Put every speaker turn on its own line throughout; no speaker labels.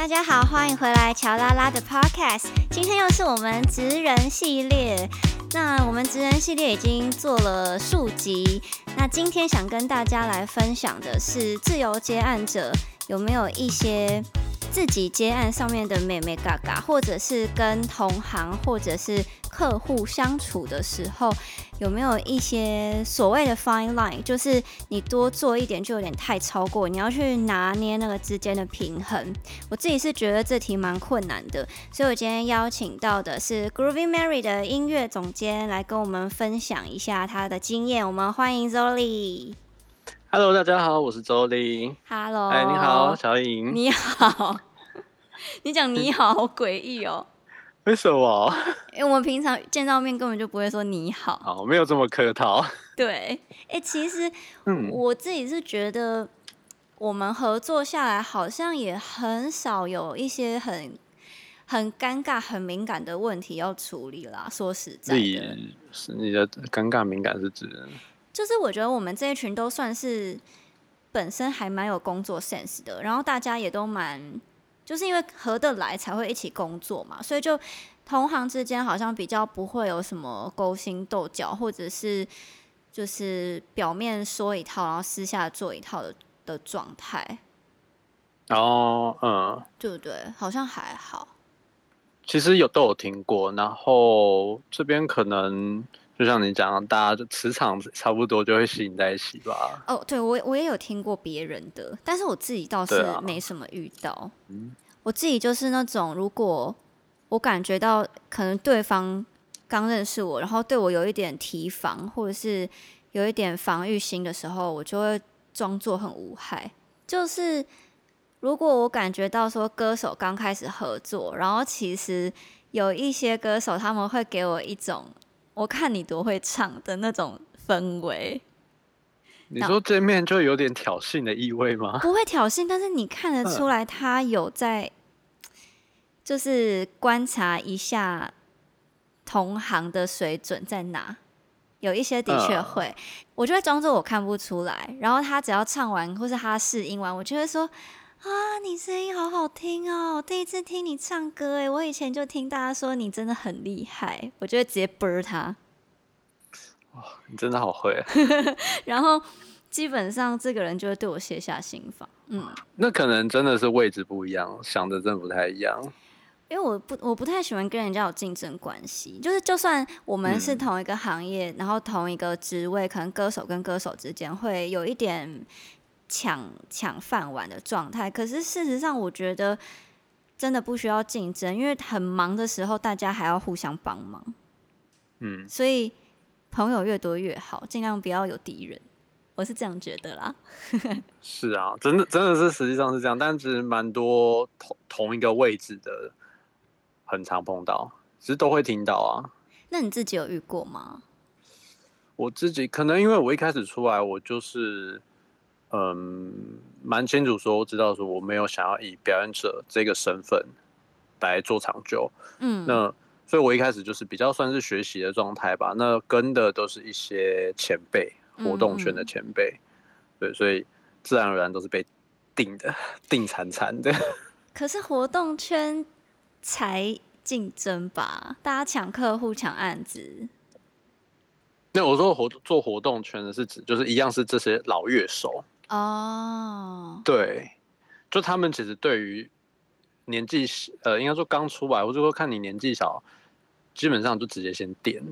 大家好，欢迎回来乔拉拉的 Podcast。今天又是我们职人系列。那我们职人系列已经做了数集，那今天想跟大家来分享的是自由接案者有没有一些自己接案上面的妹妹嘎嘎，或者是跟同行或者是客户相处的时候。有没有一些所谓的 fine line，就是你多做一点就有点太超过，你要去拿捏那个之间的平衡。我自己是觉得这题蛮困难的，所以我今天邀请到的是 Groovy Mary 的音乐总监来跟我们分享一下他的经验。我们欢迎 Zoli。
Hello，大家好，我是 Zoli。
Hello，
哎，你好，小颖。
你好。你讲你好，好诡异哦。
为什么？
因为我们平常见到面根本就不会说你好，
哦，没有这么客套。
对，哎，其实，嗯，我自己是觉得，我们合作下来好像也很少有一些很很尴尬、很敏感的问题要处理啦。说实在的，
是你的尴尬敏感是指？
就是我觉得我们这一群都算是本身还蛮有工作 sense 的，然后大家也都蛮。就是因为合得来才会一起工作嘛，所以就同行之间好像比较不会有什么勾心斗角，或者是就是表面说一套，然后私下做一套的的状态。
哦，嗯，
对不对？好像还好。
其实有都有听过，然后这边可能。就像你讲，大家就磁场差不多就会吸引在一起吧。
哦，对我我也有听过别人的，但是我自己倒是没什么遇到。嗯，我自己就是那种，如果我感觉到可能对方刚认识我，然后对我有一点提防，或者是有一点防御心的时候，我就会装作很无害。就是如果我感觉到说歌手刚开始合作，然后其实有一些歌手他们会给我一种。我看你多会唱的那种氛围，
你说见面就有点挑衅的意味吗？
不会挑衅，但是你看得出来他有在，就是观察一下同行的水准在哪。有一些的确会，我就会装作我看不出来。然后他只要唱完或是他试音完，我就会说。啊，你声音好好听哦！第一次听你唱歌哎，我以前就听大家说你真的很厉害，我就会直接啵他。
哇，你真的好会！
啊 然后基本上这个人就会对我卸下心防。嗯，
那可能真的是位置不一样，想的真的不太一样。
因为我不我不太喜欢跟人家有竞争关系，就是就算我们是同一个行业，然后同一个职位，可能歌手跟歌手之间会有一点。抢抢饭碗的状态，可是事实上，我觉得真的不需要竞争，因为很忙的时候，大家还要互相帮忙。嗯，所以朋友越多越好，尽量不要有敌人。我是这样觉得啦。
是啊，真的真的是实际上是这样，但其实蛮多同同一个位置的，很常碰到，其实都会听到啊。
那你自己有遇过吗？
我自己可能因为我一开始出来，我就是。嗯，蛮清楚说，知道说我没有想要以表演者这个身份来做长久。嗯，那所以我一开始就是比较算是学习的状态吧。那跟的都是一些前辈，活动圈的前辈。对，所以自然而然都是被定的，定惨惨的。
可是活动圈才竞争吧，大家抢客户、抢案子。
那我说活做活动圈的是指，就是一样是这些老乐手。
哦，
对，就他们其实对于年纪呃，应该说刚出来，或者说看你年纪小，基本上就直接先点。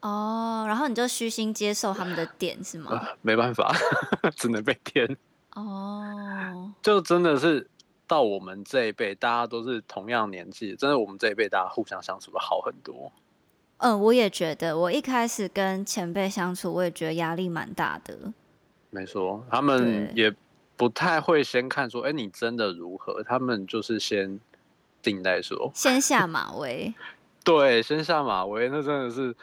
哦，然后你就虚心接受他们的点是吗？
没办法，只能被点。
哦，
就真的是到我们这一辈，大家都是同样年纪，真的我们这一辈大家互相相处的好很多。
嗯，我也觉得，我一开始跟前辈相处，我也觉得压力蛮大的。
没错，他们也不太会先看说，哎，你真的如何？他们就是先定再说，
先下 马威。
对，先下马威，那真的是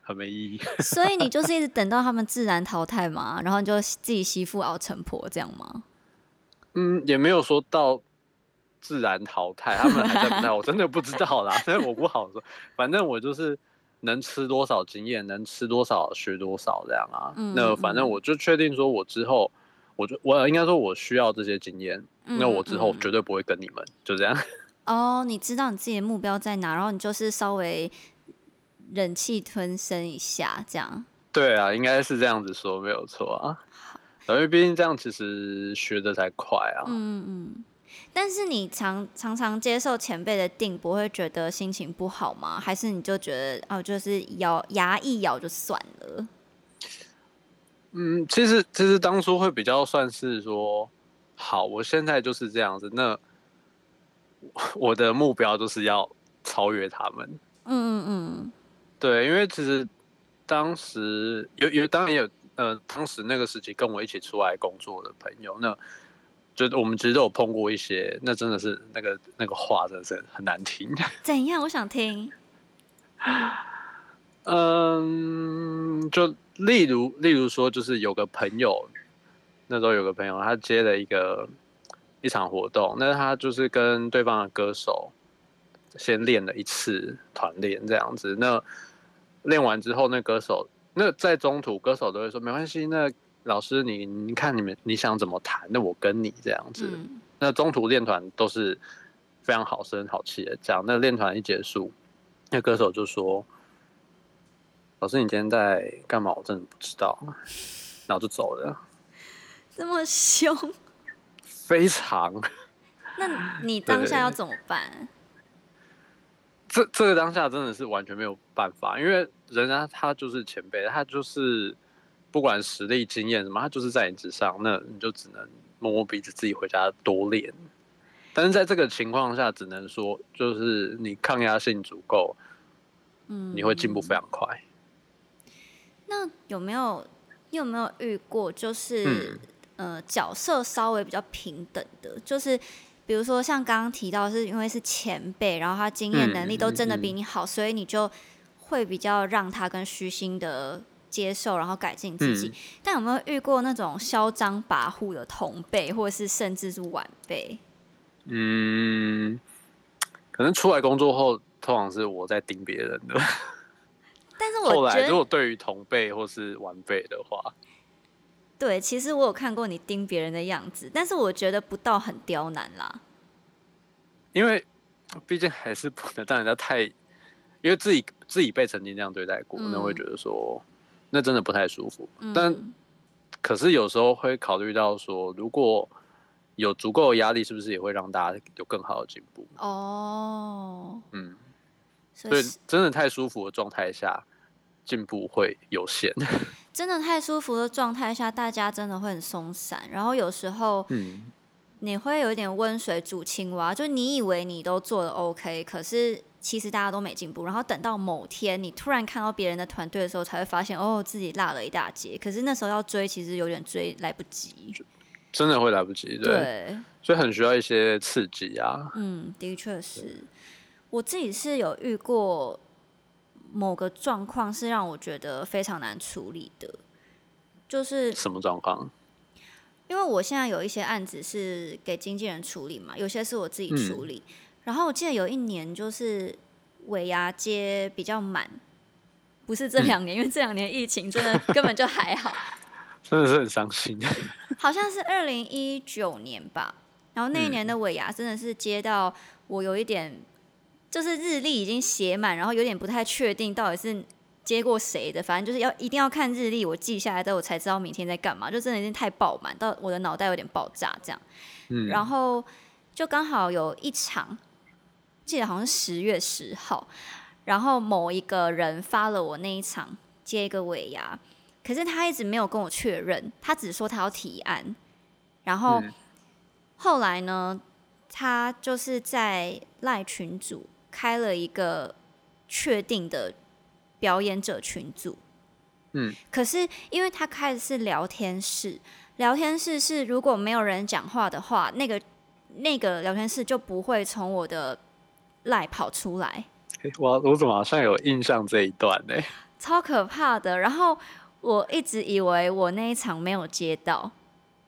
很没意义。
所以你就 是一直等到他们自然淘汰嘛，然后你就自己媳妇熬成婆这样吗？
嗯，也没有说到自然淘汰，他们还在不在？我真的不知道啦，所以我不好说。反正我就是。能吃多少经验，能吃多少学多少这样啊？那反正我就确定说，我之后我就我应该说我需要这些经验，
嗯
那我之后
嗯
绝对不会跟你们就这样。
哦，你知道你自己的目标在哪，然后你就是稍微忍气吞声一下，这样。
对啊，应该是这样子说没有错啊。因为毕竟这样其实学的才快啊。
嗯嗯。但是你常常常接受前辈的定，不会觉得心情不好吗？还是你就觉得哦，就是咬牙一咬就算了？
嗯，其实其实当初会比较算是说，好，我现在就是这样子，那我 我的目标就是要超越他们。
嗯嗯
对，因为其实当时有有当然也有呃，当时那个时期跟我一起出来工作的朋友，那就我们其实都有碰过一些，那真的是那个那个话真的是很难听。
嗯，怎样？我想听。
嗯，就例如例如说，就是有个朋友，那时候有个朋友，他接了一个一场活动，那他就是跟对方的歌手先练了一次团练这样子，那练完之后，那歌手那在中途歌手都会说没关系，那老师你你看你们你想怎么谈，那我跟你这样子，
嗯
那中途练团都是非常好声好气的，讲。那练团一结束，那歌手就说：“老师，你今天在干嘛？我真的不知道。”然后就走了，
这么凶，
非常
那 你当下要怎么办？
这这个当下真的是完全没有办法，因为人家他就是前辈，他就是不管实力、经验什么，他就是在你之上，那你就只能摸摸鼻子，自己回家多练。但是在这个情况下，只能说就是你抗压性足够，
嗯，
你会进步非常快。
那有没有你有没有遇过，就是、
嗯
呃角色稍微比较平等的，就是比如说像刚刚提到，是因为是前辈，然后他经验能力都真的比你好，所以你就会比较让他跟虚心的接受，然后改进自己。
嗯
但有没有遇过那种嚣张跋扈的同辈，或者是甚至是晚辈？
嗯，可能出来工作后，通常是我在盯别人的。
但是
后来，如果对于同辈或是晚辈的话，
对，其实我有看过你盯别人的样子，但是我觉得不到很刁难啦。
因为毕竟还是不能让人家太，因为自己自己被曾经这样对待过，那会
嗯
觉得说那真的不太舒服。但
嗯
可是有时候会考虑到说，如果有足够的压力，是不是也会让大家有更好的进步？
哦，
嗯，所以真的太舒服的状态下，进步会有限。
真的太舒服的状态下，大家真的会很松散，然后有时候
嗯，
你会有一点温水煮青蛙，就你以为你都做的 OK，可是其实大家都没进步，然后等到某天你突然看到别人的团队的时候，才会发现哦自己落了一大截，可是那时候要追，其实有点追来不及。
真的会来不及。对，
对，
所以很需要一些刺激啊。
嗯，的确是。我自己是有遇过某个状况，是让我觉得非常难处理的，就是
什么状况？
因为我现在有一些案子是给经纪人处理嘛，有些是我自己处理。然后我记得有一年就是尾牙接比较满，不是这两年，因为这两年疫情真的根本就还好，
真的是很伤心。
好像是二零一九年吧。然后那一年的尾牙真的是接到我有一点，就是日历已经写满，然后有点不太确定到底是接过谁的，反正就是要一定要看日历，我记下来之后我才知道明天在干嘛，就真的已经太爆满，到我的脑袋有点爆炸这样。
嗯，
然后就刚好有一场，记得好像十月十号，然后某一个人发了我那一场接一个尾牙，可是他一直没有跟我确认，他只说他要提案，然后
嗯。
后来呢，他就是在赖群组开了一个确定的表演者群组，
嗯，
可是因为他开的是聊天室，聊天室是如果没有人讲话的话，那个那个聊天室就不会从我的赖跑出来，
我我怎么好像有印象这一段呢？
超可怕的。然后我一直以为我那一场没有接到，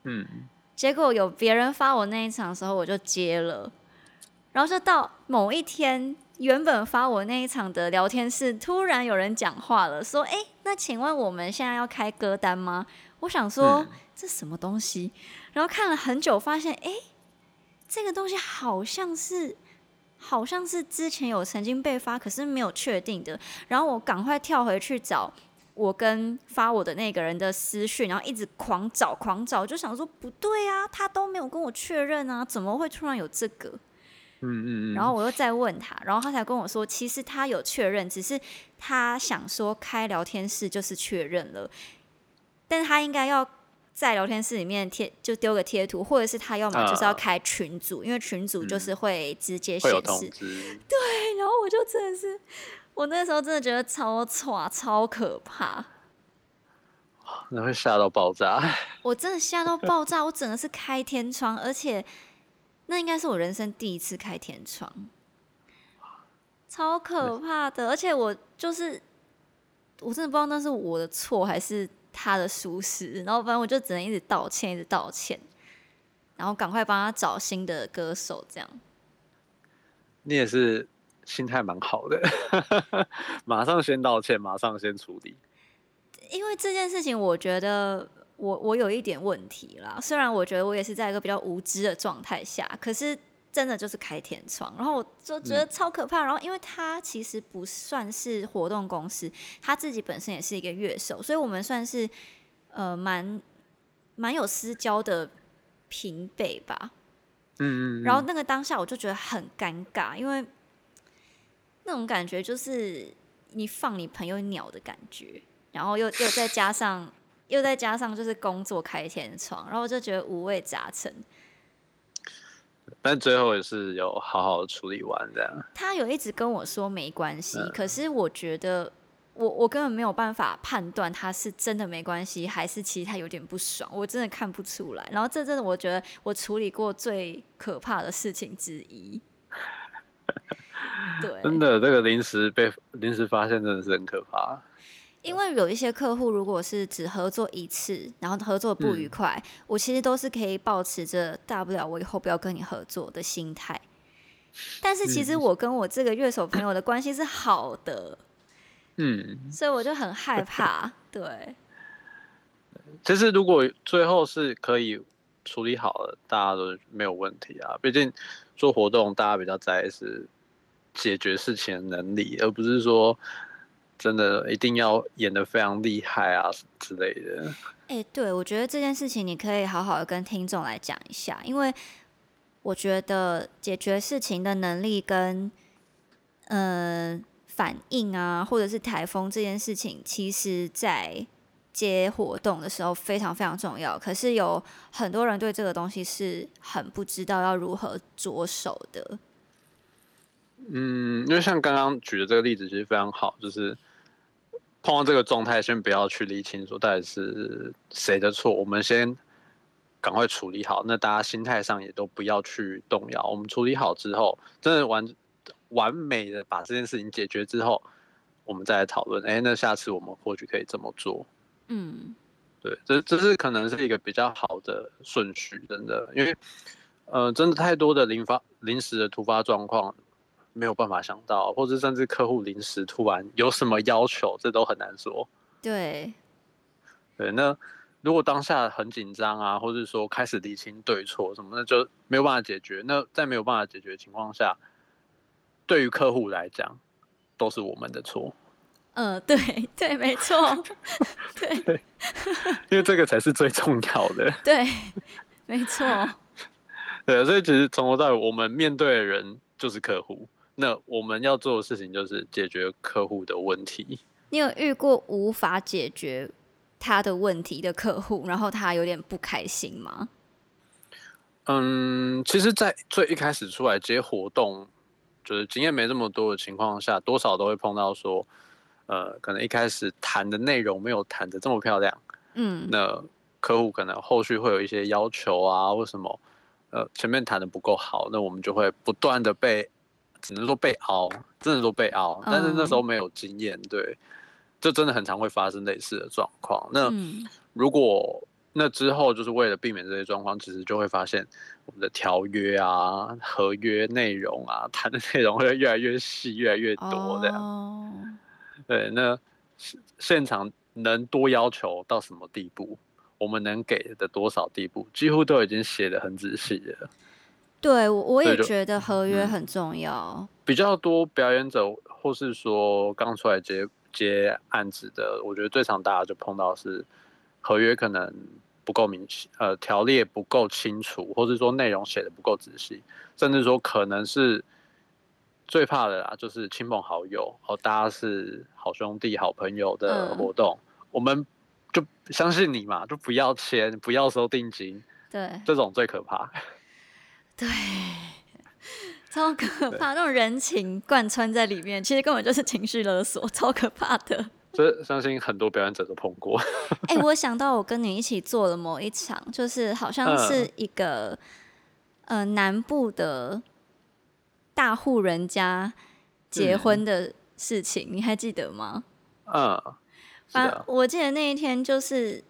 嗯，
结果有别人发我那一场的时候，我就接了，然后就到某一天，原本发我那一场的聊天室，突然有人讲话了，说：“哎、那请问我们现在要开歌单吗？”我想说、
嗯
这什么东西，然后看了很久，发现哎、诶这个东西好像是好像是之前有曾经被发，可是没有确定的。然后我赶快跳回去找我跟发我的那个人的私讯，然后一直狂找狂找，就想说不对啊，他都没有跟我确认啊，怎么会突然有这个？
嗯嗯嗯，
然后我又再问他，然后他才跟我说，其实他有确认，只是他想说开聊天室就是确认了，但是他应该要在聊天室里面贴，就丢个贴图，或者是他要么就是要
啊
开群组，因为群组就是会直接显示。
知，
对，然后我就真的是，我那时候真的觉得超差，超可怕，
那会吓到爆炸。
我真的吓到爆炸，我整个是开天窗，而且那应该是我人生第一次开天窗，超可怕的。而且我就是，我真的不知道那是我的错还是他的疏失，然后反正我就只能一直道歉，一直道歉，然后赶快帮他找新的歌手，这样。
你也是心态蛮好的，马上先道歉，马上先处理。
因为这件事情，我觉得我我有一点问题啦。虽然我觉得我也是在一个比较无知的状态下，可是真的就是开天窗，然后我就觉得超可怕。然后因为他其实不算是活动公司，他自己本身也是一个乐手，所以我们算是呃蛮蛮有私交的平辈吧。
嗯嗯，
然后那个当下我就觉得很尴尬，因为那种感觉就是你放你朋友鸟的感觉，然后又又再加上又再加上就是工作开天窗，然后我就觉得五味杂陈。
但最后也是有好好处理完这样。
他有一直跟我说没关系，
嗯
可是我觉得我我根本没有办法判断他是真的没关系，还是其实他有点不爽，我真的看不出来。然后这真的我觉得我处理过最可怕的事情之一。对，
真的，这个临时被临时发现真的是很可怕。
因为有一些客户，如果是只合作一次，然后合作不愉快，我其实都是可以保持着大不了我以后不要跟你合作的心态。但是其实我跟我这个乐手朋友的关系是好的，
嗯，
所以我就很害怕。对，
其实如果最后是可以处理好了，大家都没有问题啊。毕竟做活动，大家比较在意是解决事情的能力，而不是说真的一定要演的非常厉害啊之类的。
哎、对，我觉得这件事情你可以好好的跟听众来讲一下，因为我觉得解决事情的能力跟呃反应啊，或者是台风这件事情，其实在接活动的时候非常非常重要。可是有很多人对这个东西是很不知道要如何着手的。
嗯，因为像刚刚举的这个例子其实非常好，就是碰到这个状态，先不要去理清说到底是谁的错，我们先赶快处理好。那大家心态上也都不要去动摇。我们处理好之后，真的完完美的把这件事情解决之后，我们再来讨论。哎，那下次我们或许可以这么做。
嗯，
对，这这是可能是一个比较好的顺序，真的，因为呃，真的太多的临发临时的突发状况没有办法想到，或者甚至客户临时突然有什么要求，这都很难说。
对，
对，那如果当下很紧张啊，或者说开始理清对错什么，那就没有办法解决。那在没有办法解决的情况下，对于客户来讲，都是我们的错，
嗯、对 对，没错，对
因为这个才是最重要的。
对，没错。
对，所以其实从头到尾，我们面对的人就是客户，那我们要做的事情就是解决客户的问题。
你有遇过无法解决他的问题的客户，然后他有点不开心吗？
嗯，其实，在最一开始出来接活动，就是经验没这么多的情况下，多少都会碰到说，呃，可能一开始谈的内容没有谈的这么漂亮，
嗯，
那客户可能后续会有一些要求啊，或什么，呃，前面谈的不够好，那我们就会不断的被，只能说被熬，真的说被熬，但是那时候没有经验，对，就真的很常会发生类似的状况。那
嗯
如果那之后就是为了避免这些状况，其实就会发现我们的条约啊、合约内容啊、谈的内容会越来越细、越来越多这样。
哦，
对，那现现场能多要求到什么地步，我们能给的多少地步，几乎都已经写的很仔细了。
对，我我也觉得合约
嗯
很重要。
比较多表演者，或是说刚出来接接案子的，我觉得最常大家就碰到是合约可能不够明细，呃，条列不够清楚，或是说内容写的不够仔细，甚至说可能是最怕的啦，就是亲朋好友哦，大家是好兄弟、好朋友的
嗯
活动，我们就相信你嘛，就不要签，不要收定金，
对
这种最可怕。
对，超可怕，那种人情贯穿在里面，其实根本就是情绪勒索，超可怕的。
这相信很多表演者都碰过。
哎、我想到我跟你一起做了某一场，就是好像是一个、呃南部的大户人家结婚的事情，你还记得吗？
嗯，
反
正，
我记得那一天就是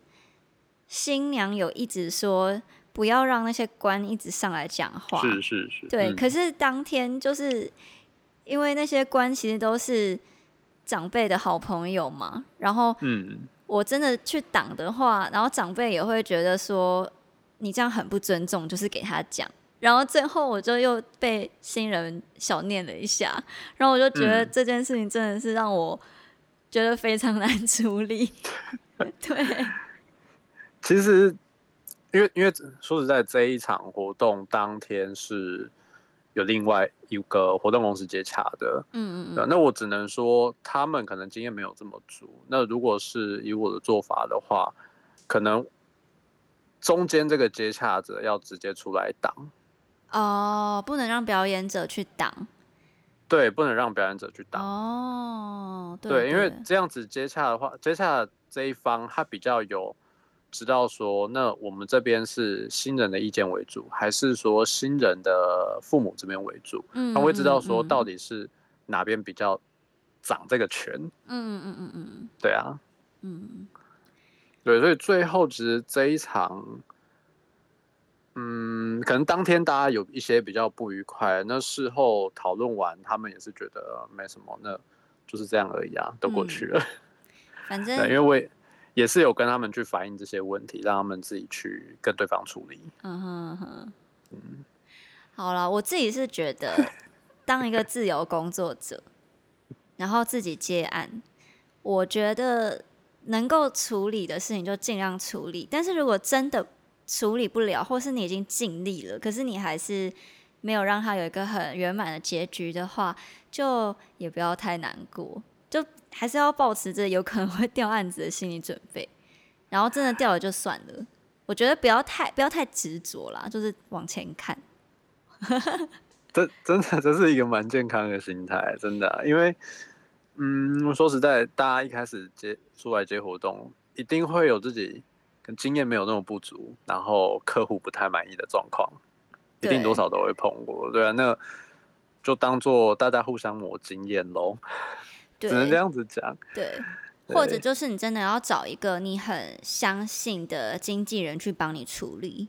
新娘有一直说不要让那些官一直上来讲话，
是是是，
对，
嗯。
可是当天就是因为那些官其实都是长辈的好朋友嘛，然后
嗯，
我真的去挡的话，然后长辈也会觉得说你这样很不尊重，就是给他讲。然后最后我就又被新人小念了一下，然后我就觉得
嗯。
这件事情真的是让我觉得非常难 处理。对，
其实因为因为说实在，这一场活动当天是有另外一个活动公司接洽的，
嗯嗯嗯，
那我只能说他们可能经验没有这么足。那如果是以我的做法的话，可能中间这个接洽者要直接出来挡，
哦，不能让表演者去挡。
对，不能让表演者去挡。
哦，对
对，因为这样子接洽的话，接洽这一方他比较有知道说，那我们这边是新人的意见为主，还是说新人的父母这边为主？
嗯
他会知道说
嗯
到底是哪边比较掌这个权。
嗯嗯嗯嗯
对啊，
嗯
对，所以最后其实这一场，嗯，可能当天大家有一些比较不愉快，那事后讨论完，他们也是觉得没什么，那就是这样而已啊，都过去了。
反
正，因为我也也是有跟他们去反映这些问题，让他们自己去跟对方处理。
嗯哼嗯哼，好了，我自己是觉得 当一个自由工作者，然后自己接案，我觉得能够处理的事情就尽量处理，但是如果真的处理不了，或是你已经尽力了，可是你还是没有让他有一个很圆满的结局的话，就也不要太难过，就还是要保持着有可能会掉案子的心理准备，然后真的掉了就算了。我觉得不要太不要太执着啦，就是往前看。
这真的这是一个蛮健康的心态，真的啊、因为嗯，说实在，大家一开始接出来接活动，一定会有自己跟经验没有那么不足，然后客户不太满意的状况，一定多少都会碰过，对啊，那就当做大家互相磨经验喽，
对
只能这样子讲。
对，或者就是你真的要找一个你很相信的经纪人去帮你处理。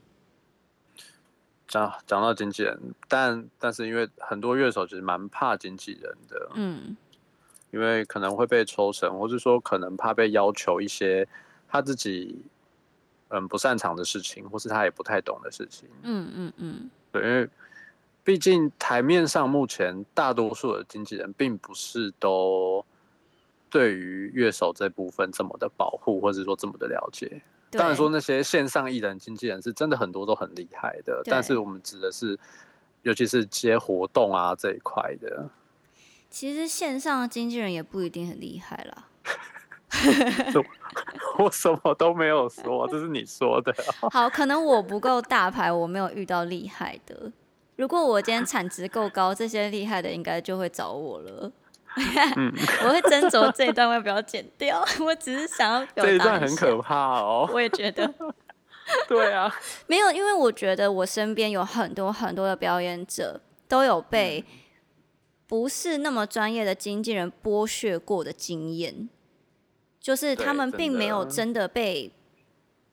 讲讲到经纪人，但但是因为很多乐手其实蛮怕经纪人的，
嗯，
因为可能会被抽成，或是说可能怕被要求一些他自己嗯不擅长的事情，或是他也不太懂的事情。
嗯嗯嗯，
对，因为毕竟台面上目前大多数的经纪人并不是都对于乐手这部分这么的保护，或者说这么的了解。当然说那些线上艺人经纪人是真的很多都很厉害的，但是我们指的是，尤其是接活动啊这一块的。
其实线上的经纪人也不一定很厉害啦。
我什么都没有说，这是你说的。
好，可能我不够大牌，我没有遇到厉害的。如果我今天产值够高，这些厉害的应该就会找我了。
嗯。
我会斟酌这一段要不要剪掉，我只是想要表达
这一段很可怕哦。
我也觉得。
对啊，
没有，因为我觉得我身边有很多很多的表演者都有被
嗯。
不是那么专业的经纪人剥削过的经验，就是他们并没有
的
真的。被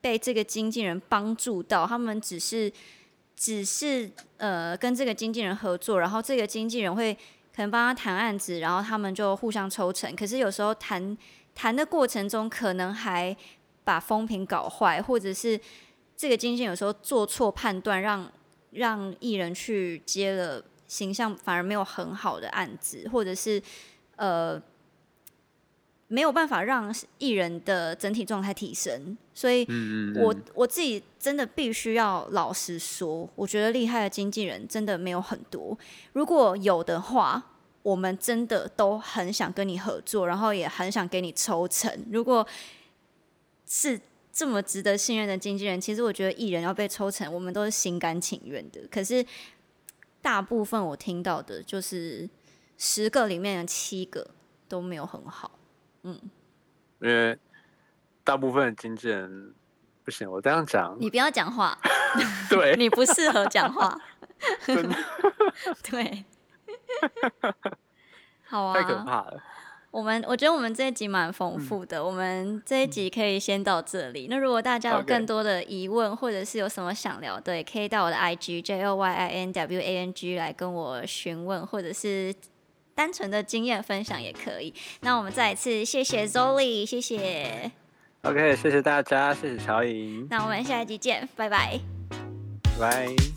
被这个经纪人帮助到，他们只是只是呃跟这个经纪人合作，然后这个经纪人会可能帮他谈案子，然后他们就互相抽成。可是有时候谈谈的过程中，可能还把风评搞坏，或者是这个经纪人有时候做错判断，让让艺人去接了形象反而没有很好的案子，或者是呃没有办法让艺人的整体状态提升。所以，我我自己真的必须要老实说，我觉得厉害的经纪人真的没有很多。如果有的话，我们真的都很想跟你合作，然后也很想给你抽成。如果是这么值得信任的经纪人，其实我觉得艺人要被抽成，我们都是心甘情愿的。可是大部分我听到的就是十个里面的七个都没有很好。嗯，
因为大部分的经纪人不行，我这样讲，
你不要讲话，
对。
你不适合讲话，对，好啊，
太可怕了。
我们我觉得我们这一集蛮丰富的，我们这一集可以先到这里。那如果大家有更多的疑问，或者是有什么想聊的，也可以到我的 IG J O Y I N W A N G 来跟我询问，或者是单纯的经验分享也可以。那我们再一次谢谢 Zoli，谢谢。
OK，谢谢大家，谢谢乔颖。
那我们下一集见，拜拜。
拜。